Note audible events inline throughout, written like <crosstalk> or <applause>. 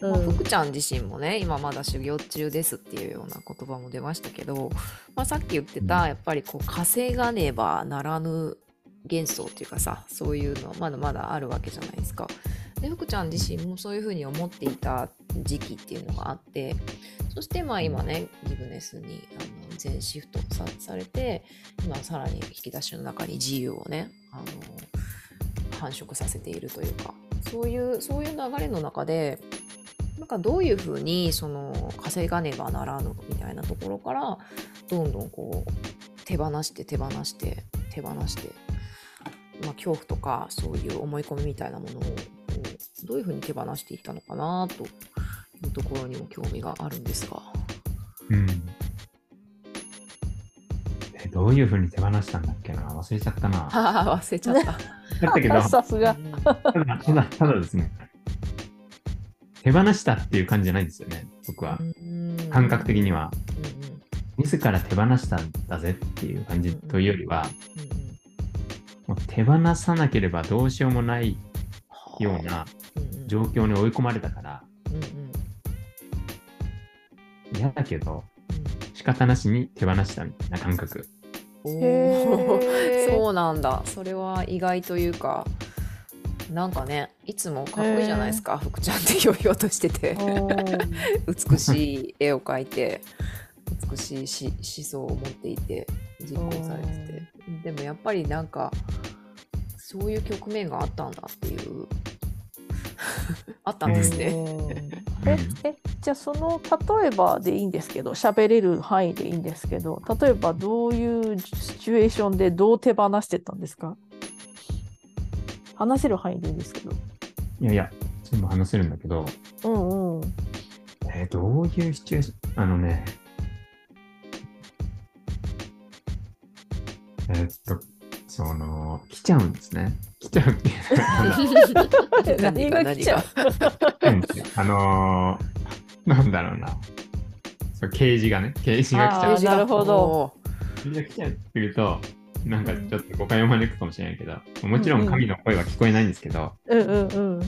まあ、福ちゃん自身もね今まだ修行中ですっていうような言葉も出ましたけど、まあ、さっき言ってたやっぱりこう稼がねばならぬ幻想っていうかさそういうのまだまだあるわけじゃないですか。で福ちゃん自身もそういうふうに思っていた時期っていうのがあってそしてまあ今ねギブネスにあの全シフトさされて今さらに引き出しの中に自由をねあの繁殖させているというかそういうそういう流れの中でなんかどういうふうにその稼がねばならぬみたいなところからどんどんこう手放して手放して手放して、まあ、恐怖とかそういう思い込みみたいなものをどういうふうに手放していったのかなというところにも興味があるんですが。うんえどういうふうに手放したんだっけな？忘れちゃったな。<laughs> 忘れちゃった。だったけど、<laughs> さすが。ただですね、手放したっていう感じじゃないんですよね、僕は。感覚的には。自ら手放したんだぜっていう感じというよりは、もう手放さなければどうしようもないような状況に追い込まれたから、嫌だけど、仕方なしに手放したみたいな感覚。お <laughs> そうなんだ。それは意外というかなんかねいつもかっこいいじゃないですか福ちゃんってひょひょとしてて。<laughs> 美しい絵を描いて美しいし思想を持っていて実行されてて。でもやっぱりなんかそういう局面があったんだっていう。あったんですね。ええじゃあその例えばでいいんですけど喋れる範囲でいいんですけど例えばどういうシチュエーションでどう手放してたんですか？話せる範囲でいいんですけど。いやいや、全部話せるんだけど、うんうん。えー、どういうシチュエーション？あのね、えー、っと、その、来ちゃうんですね。来ちゃうっていう。<laughs> 何が？来ちゃう？あのー、なんだろうな。そう刑事がね、刑事が来ちゃう。なるほど。刑事が来ちゃうっていうと、なんかちょっと誤解を招くかもしれないけど、もちろん神の声は聞こえないんですけど、うんうんうん。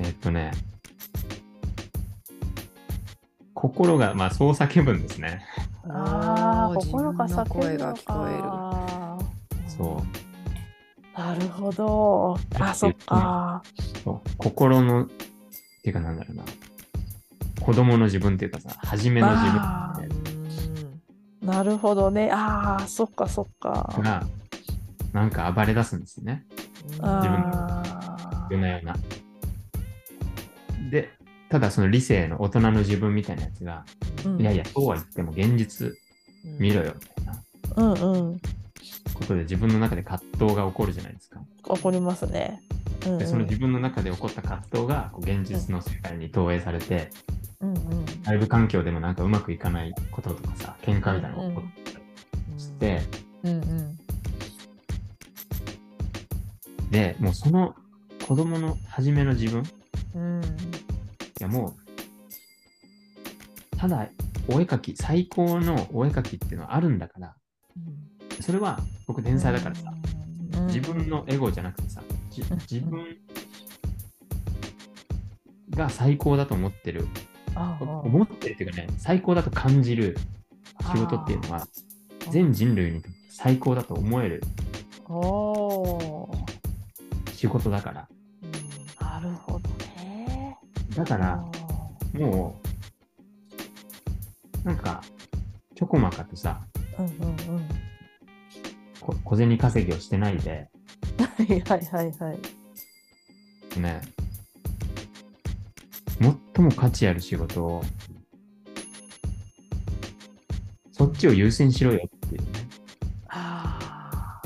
えっとね、心が、まあ、そう叫ぶんですね。ああ、心が叫ぶ声が聞こえる。そう。なるほど。あ、そっか。そう心の、っていうかなんだろうな。子供の自分っていうかさ、初めの自分、ね。なるほどね。ああ、そっかそっか。が、なんか暴れ出すんですね。自分の夜な夜な。で、ただその理性の大人の自分みたいなやつが、うん、いやいや、そうは言っても現実見ろよ、みたいな。うんうん。ことで自分の中で葛藤が起こるじゃないですか。起こりますね。うんうん、でその自分の中で起こった葛藤がこう現実の世界に投影されて、うんうん、ライブ環境でもなんかうまくいかないこととかさ喧嘩みたいなこったりして、うんうん、でもうその子供の初めの自分、うん、いやもうただお絵描き最高のお絵描きっていうのはあるんだから、うん、それは僕天才だからさ、うん、自分のエゴじゃなくてさ自分が最高だと思ってる思ってるっていうかね、最高だと感じる仕事っていうのは、全人類にとって最高だと思える仕事だから。なるほどね。だから、もう、なんか、ちょこまかとさ、うんうんうん、小銭稼ぎをしてないで、<laughs> はいはいはいはい。ね、最も価値ある仕事を、そっちを優先しろよっていうね。あ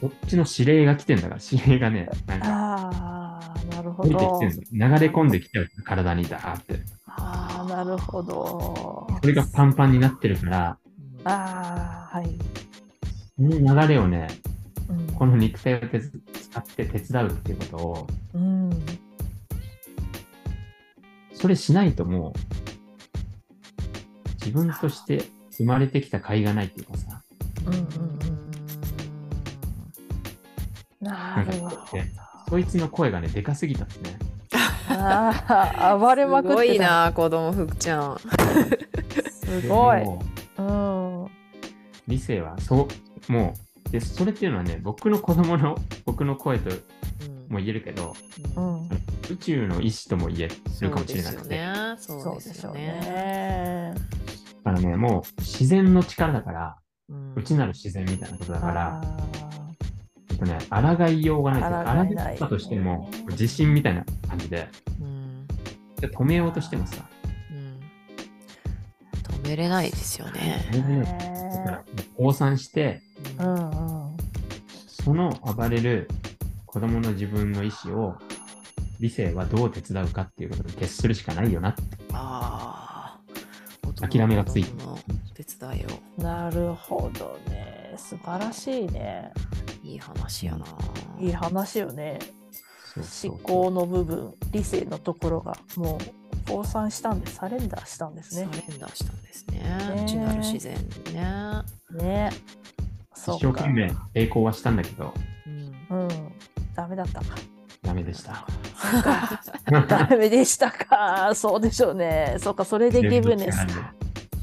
そっちの指令が来てんだから、指令がね、なんか、あなるほど。流れ込んできちゃう、体にだーって。ああ、なるほど。それがパンパンになってるから、ああ、はい。その流れをね、うん、この肉体を使って手伝うっていうことを、うんそれしないともう、自分として生まれてきた甲斐がないっていうかさ。うんうんうん。なるほど。そいつの声がね、でかすぎたんですね。ああ、暴れまくってた。すごい。な、子供福ちゃん。すごい。もうん。う理性は、そう、もう、で、それっていうのはね、僕の子供の、僕の声とうんも言えるけど、ううんん。宇宙の意志とも言えるかもしれなくて。だそうでしょうですよね。ね。からね、もう自然の力だから、うん内なる自然みたいなことだからあ、えっとね、抗いようがないというか、抗ったとしても、自信みたいな感じで、うんで止めようとしてもさ、うん止めれないですよね。止めれないーだから、降参して、ううんんうん。その暴れる子供の自分の意思を、理性はどう手伝うかっていうことに徹するしかないよなって。ああ。諦めがつい子供の手伝いを。なるほどね。素晴らしいね。いい話やな。いい話よね。そうそう思考の部分、理性のところがもう降参したんで、サレンダーしたんですサレね。ンダーしたんですね。ね内なる自然にね。ね。そうか一生懸。命抵抗はしたんだけど、うんうん。ダメだったか。ダメでした。<laughs> ダメでしたか。そうでしょうね。そうか、それでギブネスか。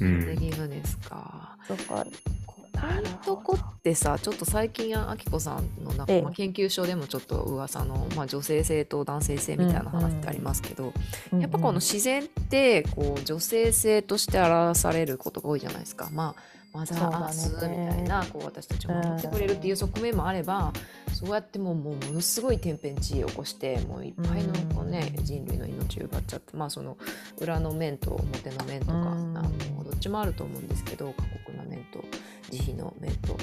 うん。でギブネスか。そうか。こういうとこってさちょっと最近あきこさんのなんか、ええまあ、研究所でもちょっと噂の、まあ、女性性と男性性みたいな話ってありますけど、やっぱこの自然ってこう女性性として表されることが多いじゃないですか。まあマザーアースみたいな、こう私たちを守ってくれるっていう側面もあれば、そうやってもうもうものすごい天変地異を起こしてもういっぱいのこう、ね、人類の命を奪っちゃってまあその裏の面と表の面とか、うん。あのどっちもあると思うんですけど過酷な面と慈悲の面と。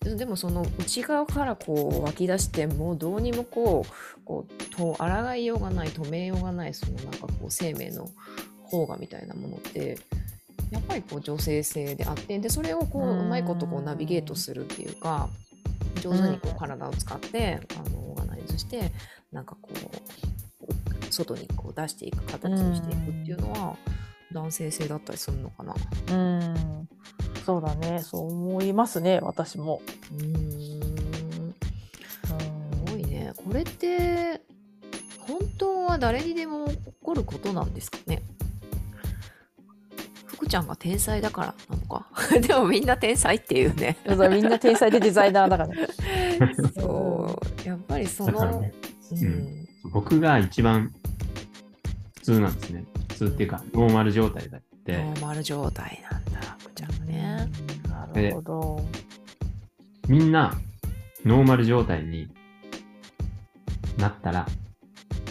ででもその内側からこう湧き出してもうどうにもこうこうと抗いようがない止めようがないそのなんかこう生命の方がみたいなものってやっぱりこう女性性であってでそれをこううまいことこうナビゲートするっていうか上手にこう体を使ってあのオーガナイズしてなんかこう外にこう出していく形にしていくっていうのは男性性だったりするのかな。うん。そうだね。そう思いますね。私も。うーんうんすごいね。これって本当は誰にでも起こることなんですかね？福ちゃんが天才だからなのか？<laughs> でもみんな天才っていうね。みんな天才でデザイナーだからね。<laughs> そう。やっぱりその、ね、うんうん僕が一番普通なんですね。普通っていうか、ノーマル状態だって、ノーマル状態なんだ、福ちゃんがね。なるほど。みんなノーマル状態になったら、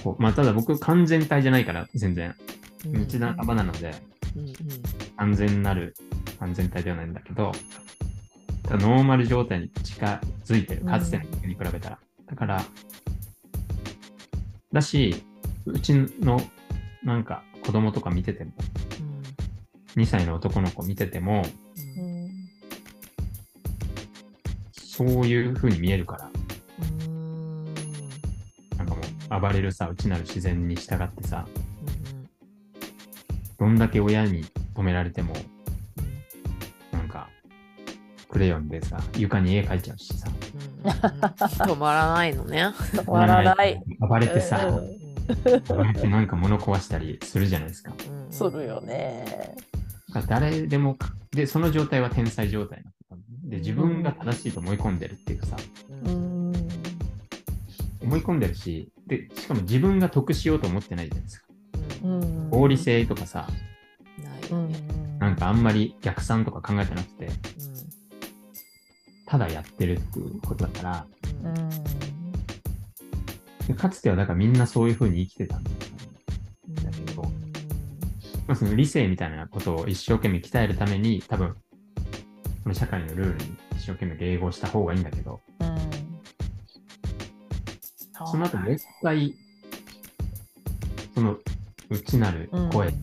こうまあ、ただ僕完全体じゃないから、全然。うん道半ばなので、うんうん安全なる安全体ではないんだけど、ノーマル状態に近づいてる、かつての時に比べたら。だから、だし、うちのなんか子供とか見てても、2歳の男の子見てても、そういう風に見えるから、なんかもう暴れるさ、内なる自然に従ってさ、うん。どんだけ親に止められても、なんか、クレヨンでさ、床に絵描いちゃうしさ、うんうん止まらないのね。止まらない。暴れてさ、うん暴れてなんか物壊したりするじゃないですか。うんするよ。ね。誰でもか、で、その状態は天才状態で、自分が正しいと思い込んでるっていうかさ、ううんん。思い込んでるし、で、しかも自分が得しようと思ってないじゃないですか。うん合理性とかさ、う。ん。なんかあんまり逆算とか考えてなくて、うただやってるっていうことだから、かつてはだからみんなそういう風に生きてたんだけどまあ、その理性みたいなことを一生懸命鍛えるために、多分、この社会のルールに一生懸命迎合した方がいいんだけど、うん。その後もう一回、その内なる声、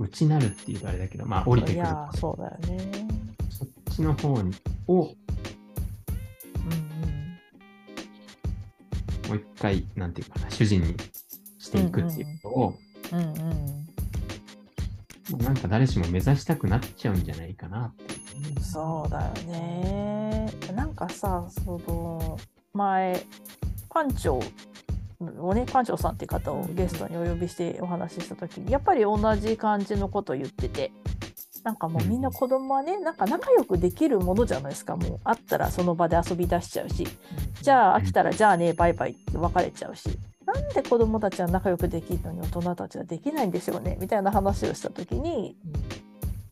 内なるっていうとあれだけど、まあ降りてくる。いや、そうだよね。そっちの方にをもうんう一回、なんていうかな、主人にしていくっていうことを、うん。うんうん。もうなんか誰しも目指したくなっちゃうんじゃないかなって。そうだよね。なんかさ、その前パンチョをねパンチョさんって方をゲストにお呼びしてお話しした時にやっぱり同じ感じのことを言っててなんかもうみんな子供はねなんか仲良くできるものじゃないですかもう会ったらその場で遊び出しちゃうし。じゃあ飽きたらじゃあねバイバイって別れちゃうし。なんで子供たちは仲良くできるのに大人たちはできないんでしょうねみたいな話をした時に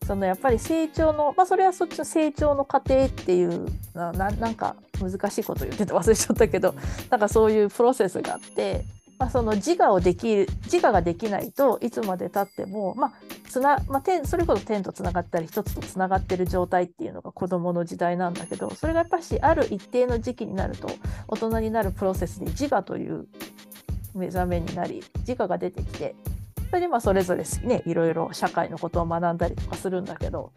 そのやっぱり成長のまあそれはそっちの成長の過程っていうななんか難しいこと言ってて忘れちゃったけどなんかそういうプロセスがあってまあ、その自我をできる自我ができないといつまでたっても、まあつなまあ、点それこそ点とつながったり一つとつながってる状態っていうのが子どもの時代なんだけどそれがやっぱしある一定の時期になると大人になるプロセスで自我という目覚めになり自我が出てきてそれでまあそれぞれねいろいろ社会のことを学んだりとかするんだけど、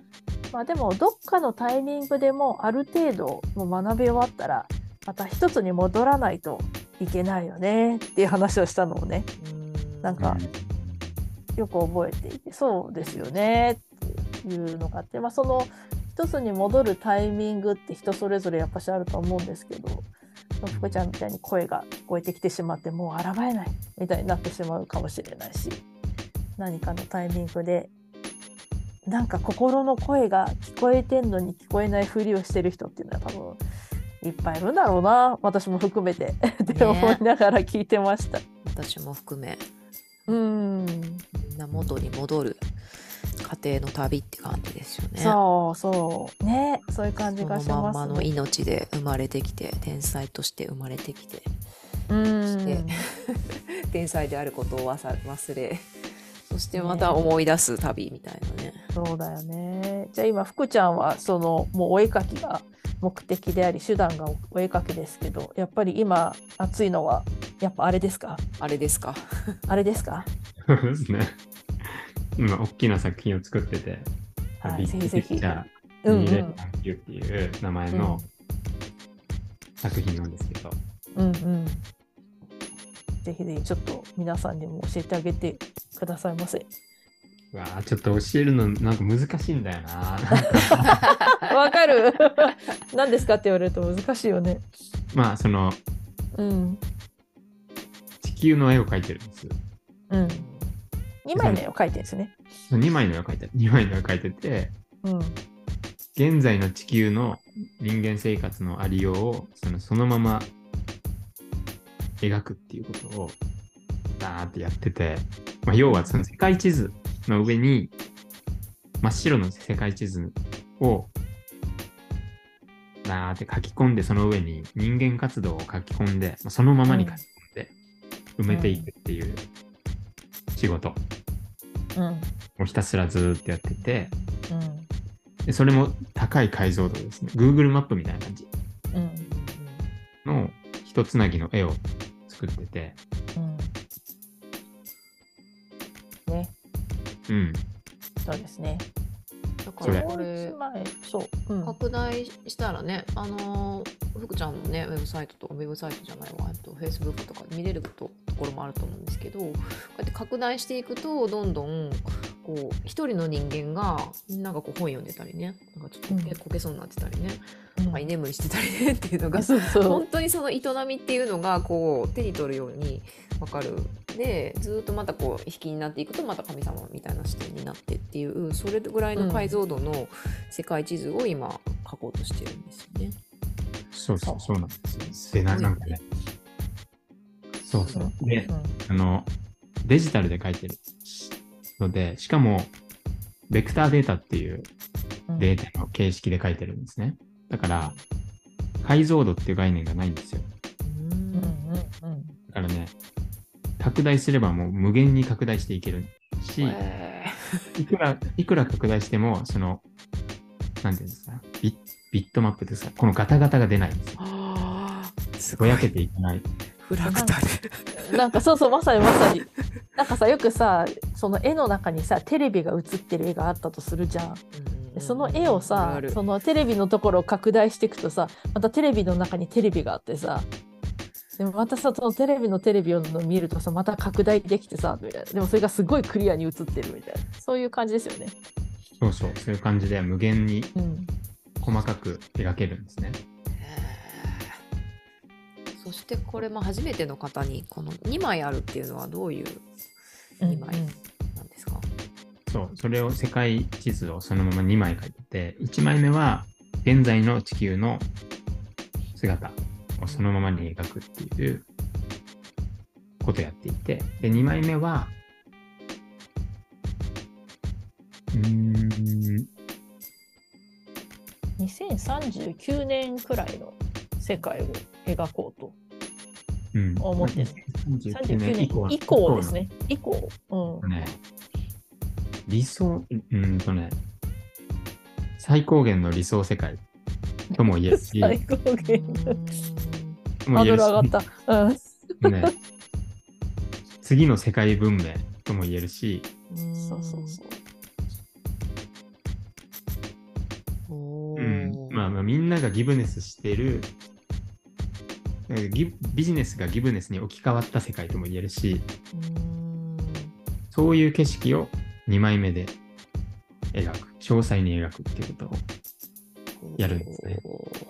まあ、でもどっかのタイミングでもある程度もう学び終わったらまた一つに戻らないといけないよねっていう話をしたのをねなんかよく覚えていてそうですよねっていうのがあって、まあ、その一つに戻るタイミングって人それぞれやっぱしあると思うんですけど福ちゃんみたいに声が聞こえてきてしまってもう現れないみたいになってしまうかもしれないし何かのタイミングでなんか心の声が聞こえてんのに聞こえないふりをしてる人っていうのは多分いっぱいいるんだろうな私も含めて <laughs> って思いながら聞いてました。私も含め。うん。みんな元に戻る家庭の旅って感じですよね。そうそう。ねそういう感じがします、ね、そのまんまの命で生まれてきて天才として生まれてきて。うん。<laughs> 天才であることを忘れそしてまた思い出す旅みたいなね。そうだよね。じゃあ今福ちゃんはそのもうお絵描きが目的であり手段がお絵描きですけどやっぱり今熱いのはやっぱあれですか？あれですか？あれですか？<laughs> そうですね。今大きな作品を作ってて、はいビッグピクチャーうんうんに入れたっていう名前の作品なんですけど、うんうん。ぜひぜひちょっと皆さんにも教えてあげてくださいませ。うわあちょっと教えるのなんか難しいんだよな。<laughs> わかる <laughs> 何ですかって言われると難しいよね。まあそのうん。地球の絵を描いてるんです。うん。2枚の絵を描いてるんですね。2枚の絵を描いて2枚の絵を描いてて、うん。現在の地球の人間生活のありようをそのそのまま描くっていうことをダーってやってて、まあ、要はその世界地図の上に真っ白の世界地図をダーって書き込んでその上に人間活動を書き込んで、まあ、そのままに書き込んで埋めていくっていう仕事うん。をひたすらずーっとやっててうん。でそれも高い解像度ですね Google マップみたいな感じうん。の一つなぎの絵を作ってて、うん。ね。うん、そうですね。だからこれ前そう。うん。拡大したらね、あのー福ちゃんのね、ウェブサイトとか、ウェブサイトじゃないわ、えっと Facebook とか見れるとところもあると思うんですけど、こうやって拡大していくと、どんどん、こう、一人の人間が、なんかこう本読んでたりね、なんかちょっとこけ,、うん。こけそうになってたりね、うん。なんか居眠りしてたりねっていうのが、<laughs> そうそう。本。当にその営みっていうのがこう手に取るように分かる。でずっとまたこう引きになっていくとまた神様みたいな視点になってっていうそれぐらいの解像度の世界地図を今書こうとしてるんですよね。そうそう。そうなんですよ。でななんかね。そうそう。であのデジタルで書いてるのでしかもベクターデータっていううん。データの形式で書いてるんですね。だから解像度っていう概念がないんですよ。だからね拡大すればもう無限に拡大していけるし、へいくら、いくら拡大しても、その、なんていうんですか、ビビットマップですか、このガタガタが出ないんですよ。ぼやけていかない。フラクタル。なんかそうそうまさにまさになんかさよくさその絵の中にさテレビが映ってる絵があったとするじゃん。でその絵をさそのテレビのところを拡大していくとさまたテレビの中にテレビがあってさでもまたさそのテレビのテレビを見るとさまた拡大できてさみたいなでもそれがすごいクリアに映ってるみたいなそういう感じですよね。そうそう、そういう感じで無限にうん、細かく描けるんですね。へーそしてこれも初めての方にこの2枚あるっていうのはどういう2枚なんですか、そう、それを世界地図をそのまま2枚書いてて、1枚目は現在の地球の姿をそのままに描くっていうことをやっていて、で、2枚目は、うーん、2039年くらいの世界を描こうと。うん、思ってる39 39年以降です。ね。以降。うん。ね、理想、うーんとね、最高限の理想世界 <laughs> とも言えるし、最高う限。ハードル上がった。うん。ね、次の世界文明とも言えるし、そうそうそう。おうーんまあ、まあみんながギブネスしているビジネスがギブネスに置き換わった世界とも言えるしそういう景色を2枚目で描く。詳細に描くっていうことをやるんですね。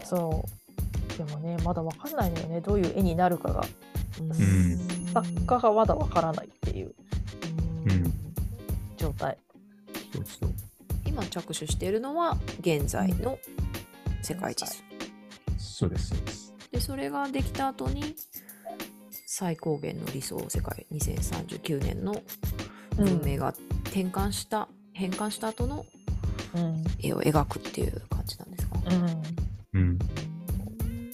そう。でもね、まだわかんないのよね。どういう絵になるかが。ん。作家がまだわからないっていう。うん。状態。そうそう。今着手しているのは現在の世界地図。そうですそうですでそれができた後に最高限の理想世界2039年の文明が転換した、変換した後のうん。絵を描くっていう感じなんですか、うん。うん。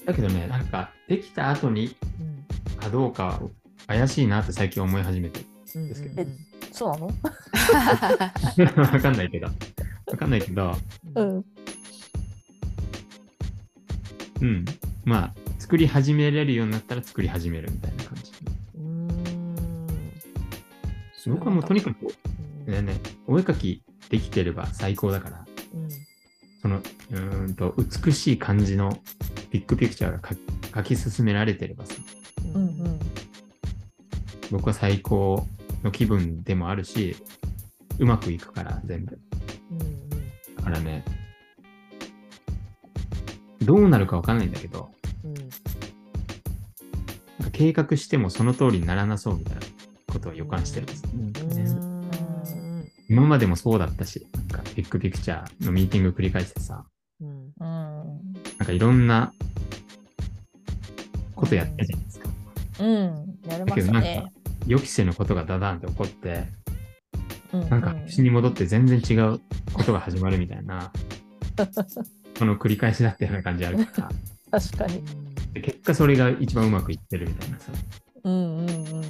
だけどねなんかできた後にうん。かどうか怪しいなって最近思い始めて。うん。ですけど。えそうなの？<laughs> わかんないけど。わかんないけど。うん。うん。まあ作り始めれるようになったら作り始めるみたいな感じ。うーん。僕はもうとにかくうんねね、お絵描きできてれば最高だから、うん。そのうーんと美しい感じのビッグピクチャーが描描き進められてればさ、うんうん。僕は最高の気分でもあるし、うまくいくから全部。うん。だからね、どうなるかわかんないんだけど、うん計画してもその通りにならなそうみたいなことを予感してるんです、うんねうん今までもそうだったし、なんかビッグピクチャーのミーティング繰り返してさ、うんうん。なんかいろんなことやったじゃないですか。うん。やりまだけどなんかしたね。予期せぬことがダダンって起こって、うんなんか星に戻って全然違うことが始まるみたいな、<laughs> この繰り返しだったような感じあるから、確かに。で結果それが一番うまくいってるみたいなさ、うんうんうん。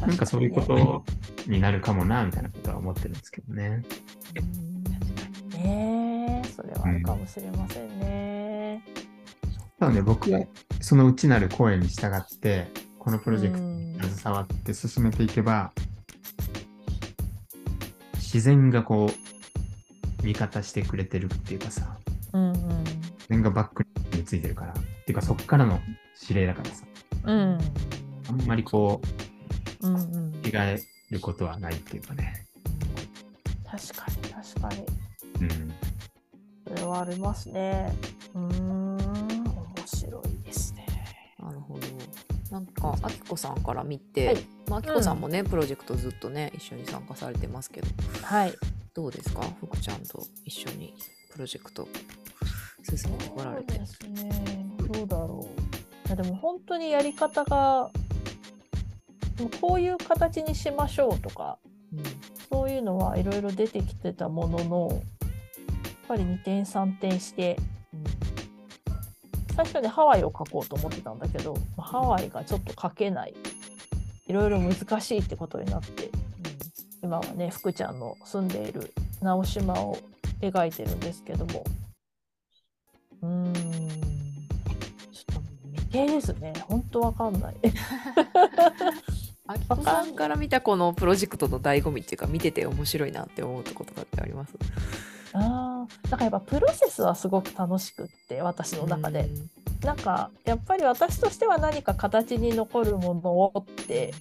なんかそういうことになるかもな、みたいなことは思ってるんですけどね。ねえ、それはあるかもしれませんね。ただね、僕はその内なる声に従って、このプロジェクトうんに携わって進めていけば、自然がこう、味方してくれてるっていうかさ、うん自然がバックについてるから、っていうかそっからの指令だからさ、うん。うん。あんまりこう、うんうん。違えることはないっていうかね。確かに確かに。うん。それはありますね。うーん。面白いですね。なるほど。なんか、あきこさんから見て、はいまあ、あきこさんもね、プロジェクトずっとね、一緒に参加されてますけど、はい。どうですか？福ちゃんと一緒にプロジェクト進めてこられて。そうですね。どうだろう。いやでも本当にやり方が、もうこういう形にしましょうとか、そういうのはいろいろ出てきてたものの、やっぱり二転三転して、最初にハワイを描こうと思ってたんだけど、まあハワイがちょっと描けない。いろいろ難しいってことになって、今はね、福ちゃんの住んでいる直島を描いてるんですけども、うーん、ちょっと未定ですね。本当わかんない。あきこさんから見たこのプロジェクトの醍醐味っていうか見てて面白いなって思うとことかってあります？ああ、だからやっぱプロセスはすごく楽しくって、私の中で。なんかやっぱり私としては何か形に残るものをって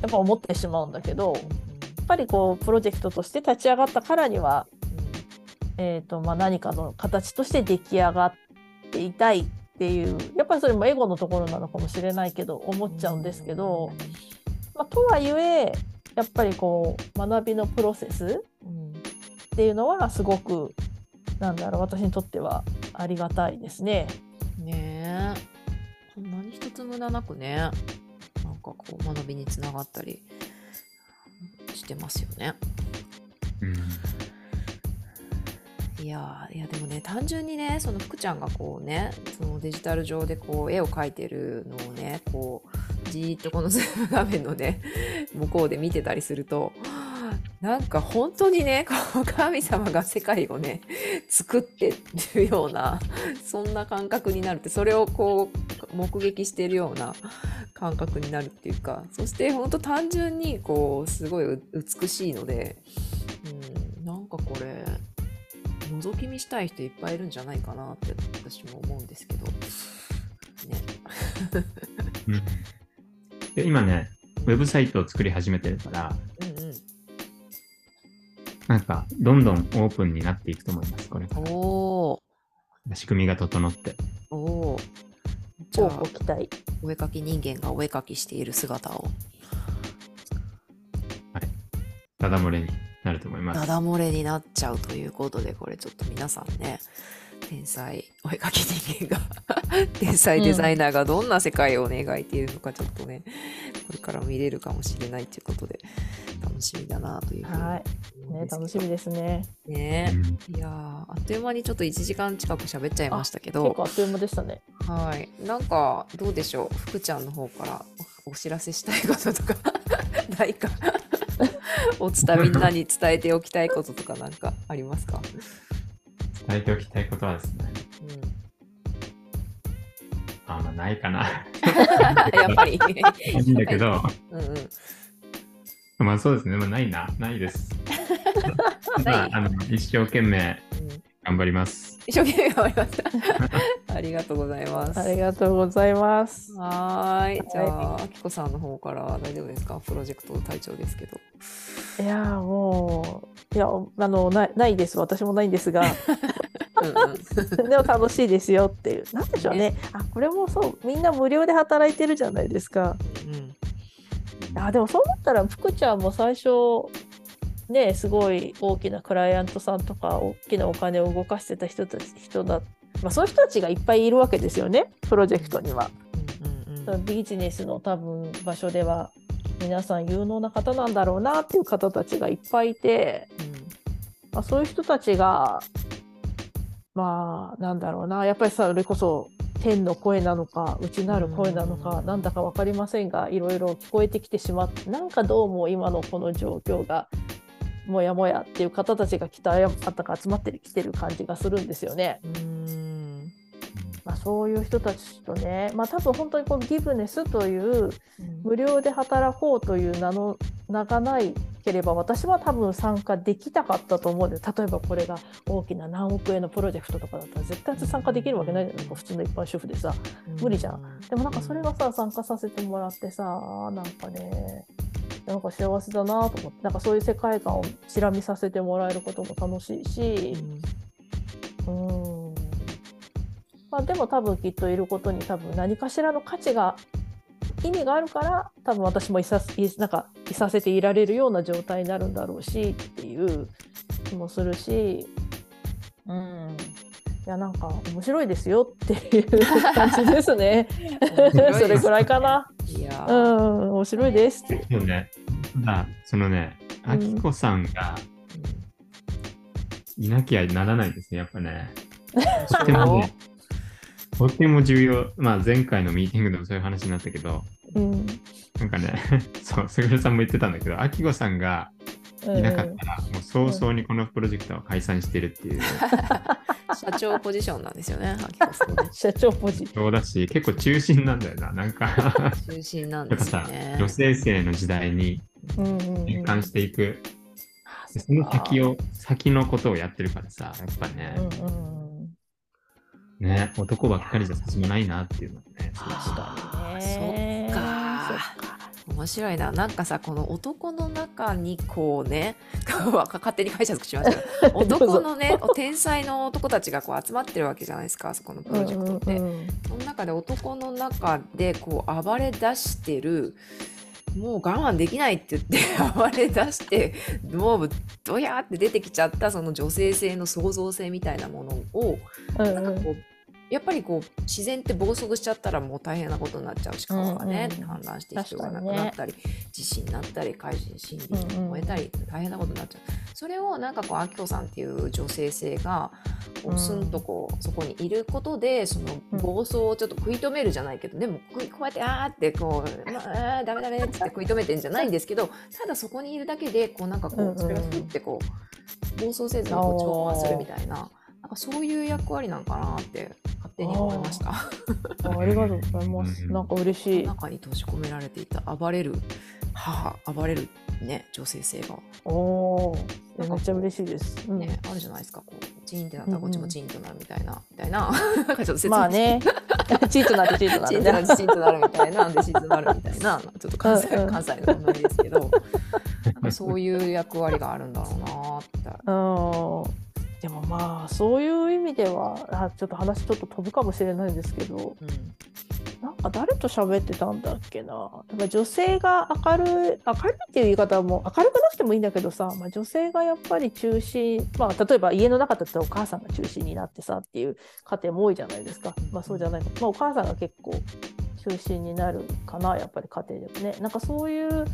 やっぱ思ってしまうんだけどやっぱりこうプロジェクトとして立ち上がったからには、えーとまあ、何かの形として出来上がっていたいっていうやっぱりそれもエゴのところなのかもしれないけど思っちゃうんですけど、まあ、とはいえやっぱりこう学びのプロセスっていうのはすごくなんだろう私にとってはありがたいですね。ねえ何一つ無駄なくねなんかこう学びにつながったりしてますよね。うんいやいやでもね単純にねその福ちゃんがこうねそのデジタル上でこう絵を描いてるのをねこうじーっとこのズーム画面のね向こうで見てたりするとなんか本当にねこう神様が世界をね作ってるようなそんな感覚になるってそれをこう目撃しているような感覚になるっていうかそして本当単純にこうすごい美しいので、うん、なんかこれ覗き見したい人いっぱいいるんじゃないかなって私も思うんですけど。ね。うんで今ね、ウェブサイトを作り始めてるから、うんうん。なんか、どんどんオープンになっていくと思います、これから。おー。仕組みが整って。おお。じゃあ期待。お絵かき人間がお絵かきしている姿を、ダダ漏れになると思います。ダダ漏れになっちゃうということで、これちょっと皆さんね、天才お絵かき人間が、<laughs> 天才デザイナーがどんな世界をね、描いているのかちょっとね、これから見れるかもしれないということで、楽しみだなというふうにはい。ね、楽しみですね。ねうんいやーあっという間にちょっと1時間近く喋っちゃいましたけ結ど構あっという間でしたね。はいなんかどうでしょう？福ちゃんの方からおお知らせしたいこととか <laughs> ないか <laughs> お伝えみんなに伝えておきたいこととかなんかありますか、伝えておきたいことはですね、うん、あまあ、ないかな。<laughs> やっぱり。いいんだけど、うんうん。まあそうですね、まあ、ないな、ないです。<laughs> まあ、あの一生懸命うん頑張ります。一生懸命頑張りました <laughs> ありがとうございますありがとうございます。はーいじゃああきこさんの方から大丈夫ですか？プロジェクト隊長ですけどいやーもう、いや、あの、ないないです。私もないんですが、<laughs> うんうんでも楽しいですよっていう。なんでしょうね。あ、これもそう。みんな無料で働いてるじゃないですか。うんあ、でもそう思ったら、福ちゃんも最初、ね、すごい大きなクライアントさんとか、大きなお金を動かしてた人たち、人だ。まあ、そういう人たちがいっぱいいるわけですよね、プロジェクトには。うんうんビジネスの多分場所では皆さん有能な方なんだろうなっていう方たちがいっぱいいて、まあ、そういう人たちがまあなんだろうなやっぱりさそれこそ天の声なのか内なる声なのかうんなんだか分かりませんがいろいろ聞こえてきてしまってなんかどうも今のこの状況がもやもやっていう方たちが来た方が集まってきてる感じがするんですよね。うん。うんまあ、そういう人たちとね、まあ、多分本当にこのギブネスという無料で働こうという名の名がないければ私は多分参加できなかったと思うんで例えばこれが大きな何億円のプロジェクトとかだったら絶対参加できるわけないじゃないか。普通の一般主婦でさ無理じゃん。でもなんかそれがさ参加させてもらってさなんかねなんか幸せだなと思ってなんかそういう世界観をちら見させてもらえることも楽しいし、うん。まあ、でも多分きっといることに多分何かしらの価値が意味があるから多分私もいさいなんかいさせていられるような状態になるんだろうしっていう気もするし、うん、いやなんか面白いですよっていう感じですね。それくらいかな。いやうーん、面白いですって。でもね、ただ、そのね、うんあきこさんがいなきゃならないですね、やっぱね。とてもね、とても重要。まあ、前回のミーティングでもそういう話になったけど、うん、なんかね、<laughs> そう、すぐるさんも言ってたんだけど、あきこさんがいなかったら、もう早々にこのプロジェクトは解散してるっていう、<laughs> 社長ポジションなんですよ <laughs> ね。社長ポジ。そうだし、結構中心なんだよな。なんか、中心なんですね。女性性の時代にうんうんうん。転換していく、でその先を、先のことをやってるからさ、やっぱね、うんうんね、男ばっかりじゃ進まないなっていうのね、そうあーねそっか面白いな。なんかさ、この男の中にこうね、<laughs> 勝手に解釈しました <laughs> 男のね、天才の男たちがこう集まってるわけじゃないですか、そこのプロジェクトって。うんうんうんそ中で男の中でこう暴れ出してるもう我慢できないって言って <laughs> 暴れ出してもうドヤーって出てきちゃったその女性性の創造性みたいなものを、うんうん、なんかこうやっぱりこう自然って暴走しちゃったらもう大変なことになっちゃうし川がね、うんうん、氾濫して人が亡くなったり、ね、地震になったり海心森林が燃えたり、大変なことになっちゃう。それをなんかこうあきこさんっていう女性性がこうスンとこうそこにいることでその暴走をちょっと食い止めるじゃないけどでもこうやってあーってこう、まあ、ダメダメって食い止めてんじゃないんですけどただそこにいるだけでこうなんかこうそれがふってこう暴走せずにこう調和するみたいな。なんかそういう役割なんかなって勝手に思いました。あ <laughs> ありがとうございます。なんか嬉しい。中に閉じ込められていた暴れる母、暴れるね女性性が。おお、めっちゃ嬉しいです。ね、あるじゃないですか。こうチーンってなったらこっちもチーンとなるみたいな、みたいな。<laughs> なんかちょっとまあね。<laughs> チーンとなってチーンとなる。チーンとなってチーンとなるみたいな、で静まるみたいな、ちょっと関西関西のノリですけど、そういう役割があるんだろうなって。うん。でもまあそういう意味ではあちょっと話ちょっと飛ぶかもしれないんですけど、うん、なんか誰と喋ってたんだっけな。女性が明るい明るいっていう言い方も明るくなくてもいいんだけどさ、まあ、女性がやっぱり中心、まあ、例えば家の中だったらお母さんが中心になってさっていう家庭も多いじゃないですか、まあ、そうじゃない。か、まあ、お母さんが結構中心になるかなやっぱり家庭でもね。なんかそういう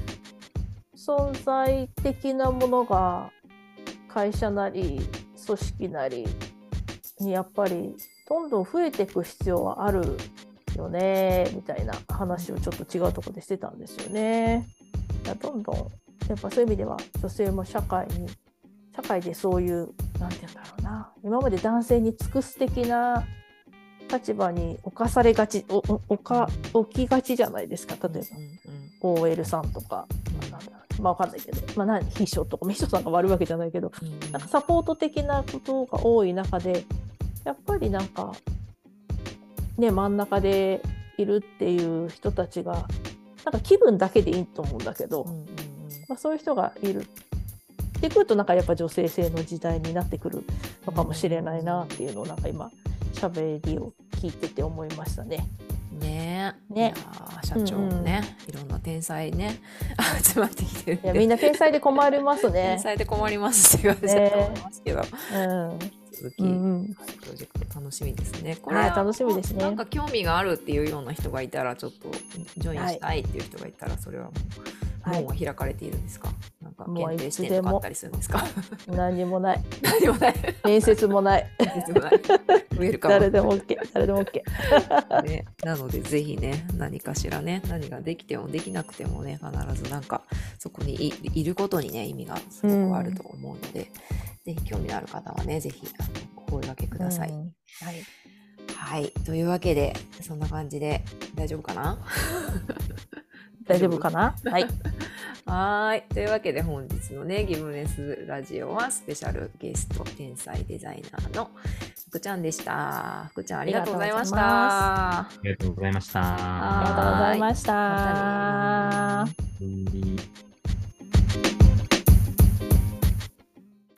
存在的なものが会社なり組織なりにやっぱりどんどん増えていく必要はあるよねみたいな話をちょっと違うとこでしてたんですよね。どんどんやっぱそういう意味では女性も社会に社会でそういう何て言うんだろうな今まで男性に尽くす的な立場に侵されがちおおか起きがちじゃないですか例えば、うんうん、OL さんとか、まあ、わかんないけど、まあ何、秘書とか、秘書さんが悪いわけじゃないけど、うん、なんかサポート的なことが多い中で、やっぱりなんか、ね、真ん中でいるっていう人たちが、なんか気分だけでいいと思うんだけど、まあ、そういう人がいるってくると、なんかやっぱ女性性の時代になってくるのかもしれないなっていうのを、なんか今、喋りを聞いてて思いましたね。ね。ね。社長もね、うん、いろんな天才ね <laughs> 集まってきてる。いやみんな天才で困りますね。<laughs> 天才で困りますって言われちゃうと思いますけど、うん。続き、うん、プロジェクト楽しみですね。これは楽しみですね。なんか興味があるっていうような人がいたら、ちょっとジョインしたいっていう人がいたら、それはもう、門は開かれているんですか？か限定してとかあったりするんですか？<laughs> 何もない。何もない。面接もない。面接もない。誰でも OK。誰でも OK。ね、なのでぜひね、何かしらね、何ができてもできなくてもね、必ずなんかそこにいることにね、意味がすごくあると思うので、うん、ぜひ興味のある方はね、ぜひお声掛けください。うん、はい。はい。というわけで、そんな感じで大丈夫かな？大丈夫かな？はい。<laughs> はい。というわけで本日のね、ギブネスラジオはスペシャルゲスト、天才デザイナーの福ちゃんでした。福ちゃんありがとうございました。ありがとうございました。ありがとうございました。またね